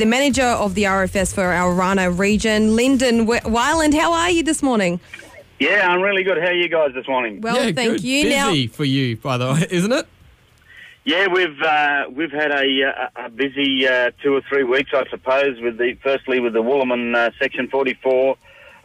the manager of the RFS for Orana region. Lyndon Wieland, how are you this morning? Yeah, I'm really good. How are you guys this morning? Well, yeah, thank good. you. Busy Now, for you, by the way, isn't it? Yeah, we've uh, we've had a, uh, a busy uh, two or three weeks, I suppose. With the firstly with the Wuuluman uh, Section 44,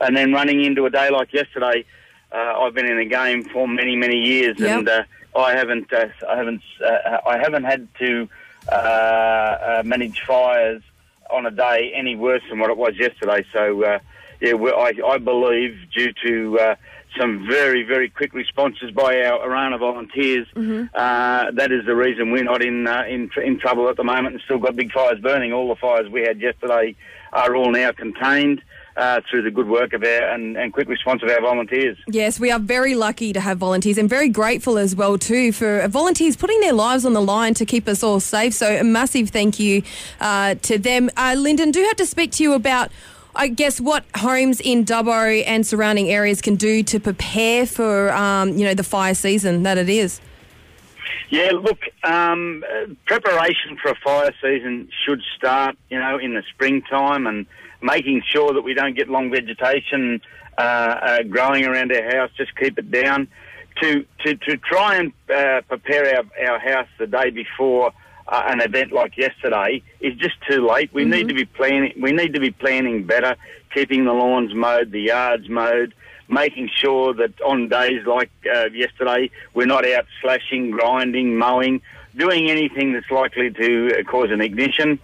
and then running into a day like yesterday. Uh, I've been in the game for many many years, Yep. and uh, I haven't uh, I haven't uh, I haven't had to uh, uh, manage fires on a day any worse than what it was yesterday. So uh, yeah, we I, I believe due to uh, some very very quick responses by our Orana volunteers, uh, that is the reason we're not in uh, in tr- in trouble at the moment and still got big fires burning. All the fires we had yesterday are all now contained. Uh, through the good work of our and, and quick response of our volunteers. yes, we are very lucky to have volunteers and very grateful as well too for volunteers putting their lives on the line to keep us all safe. So a massive thank you uh, to them. Uh, Lyndon, do have to speak to you about. I guess what homes in Dubbo and surrounding areas can do to prepare for, um, you know, the fire season that it is. Yeah, look, um, preparation for a fire season should start, you know, in the springtime and making sure that we don't get long vegetation uh, uh, growing around our house. Just keep it down. To to, to try and uh, prepare our, our house the day before uh, an event like yesterday is just too late. We need to be planning. We need to be planning better, keeping the lawns mowed, the yards mowed, making sure that on days like uh, yesterday we're not out slashing, grinding, mowing, doing anything that's likely to uh, cause an ignition.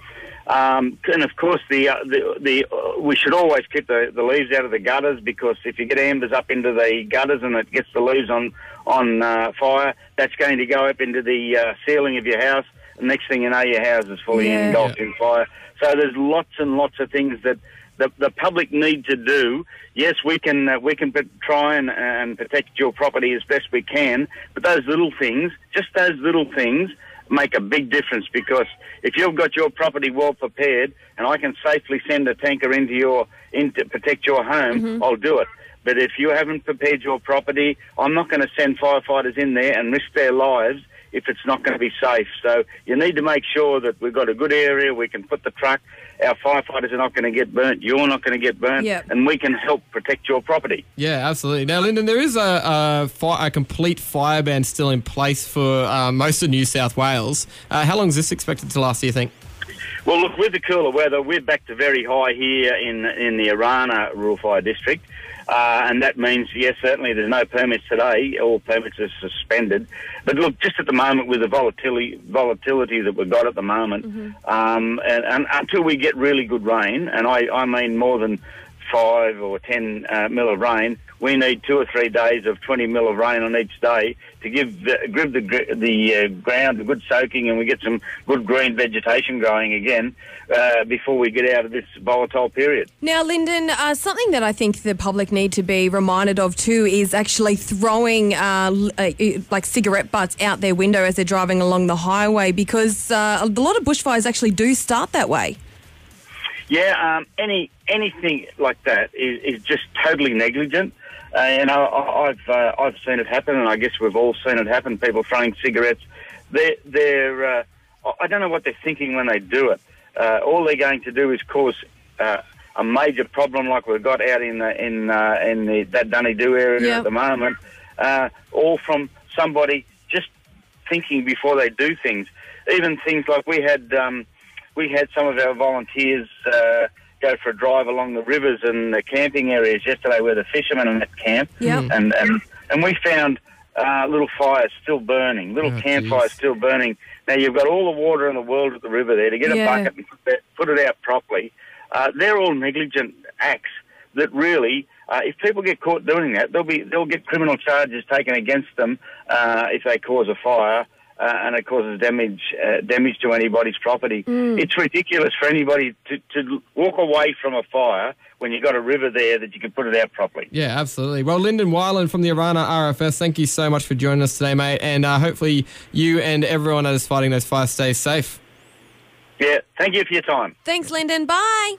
Um, and of course, the uh, the, the uh, we should always keep the, the leaves out of the gutters because if you get embers up into the gutters and it gets the leaves on on uh, fire, that's going to go up into the uh, ceiling of your house. And next thing you know, your house is fully Yeah. engulfed in fire. So there's lots and lots of things that the, the public need to do. Yes, we can uh, we can try and, and protect your property as best we can, but those little things, just those little things, make a big difference because if you've got your property well prepared and I can safely send a tanker into your in to protect your home, I'll do it. But if you haven't prepared your property, I'm not going to send firefighters in there and risk their lives if it's not going to be safe. So you need to make sure that we've got a good area. We can put the truck. Our firefighters are not going to get burnt. You're not going to get burnt, Yep. and we can help protect your property. Yeah, absolutely. Now, Lyndon, there is a, a, fi- a complete fire ban still in place for uh, most of New South Wales. Uh, how long is this expected to last, do you think? Well, look, with the cooler weather, we're back to very high here in in the Orana Rural Fire District. Uh, and that means, yes, certainly there's no permits today. All permits are suspended. But look, just at the moment with the volatility volatility that we've got at the moment, um, and, and until we get really good rain, and I, I mean more than five or ten uh, mil of rain, we need two or three days of 20 mil of rain on each day to give the, give the, the uh, ground a good soaking and we get some good green vegetation growing again uh, before we get out of this volatile period. Now, Lyndon, uh, something that I think the public need to be reminded of too is actually throwing uh, uh, like cigarette butts out their window as they're driving along the highway because uh, a lot of bushfires actually do start that way. Yeah, um, any anything like that is, is just totally negligent. Uh, and I, I- I've uh, I've seen it happen, and I guess we've all seen it happen. People throwing cigarettes. They're they're uh, I don't know what they're thinking when they do it. Uh, all they're going to do is cause uh, a major problem like we've got out in the in uh, in the, that Dunedoo area Yeah. at the moment. Uh, all from somebody just thinking before they do things. Even things like we had um, we had some of our volunteers uh, go for a drive along the rivers and the camping areas yesterday where the fishermen are at camp. Yep. And, and, and we found uh, little fires still burning, little Oh, campfires geez. still burning. Now, you've got all the water in the world at the river there to get Yeah. a bucket and put, that, put it out properly. Uh, they're all negligent acts that really, uh, if people get caught doing that, they'll be they'll get criminal charges taken against them uh, if they cause a fire. Uh, and it causes damage uh, damage to anybody's property. It's ridiculous for anybody to, to walk away from a fire when you've got a river there that you can put it out properly. Yeah, absolutely. Well, Lyndon Wieland from the Orana RFS, thank you so much for joining us today, mate. And uh, hopefully you and everyone that is fighting those fires stays safe. Yeah, thank you for your time. Thanks, Lyndon. Bye.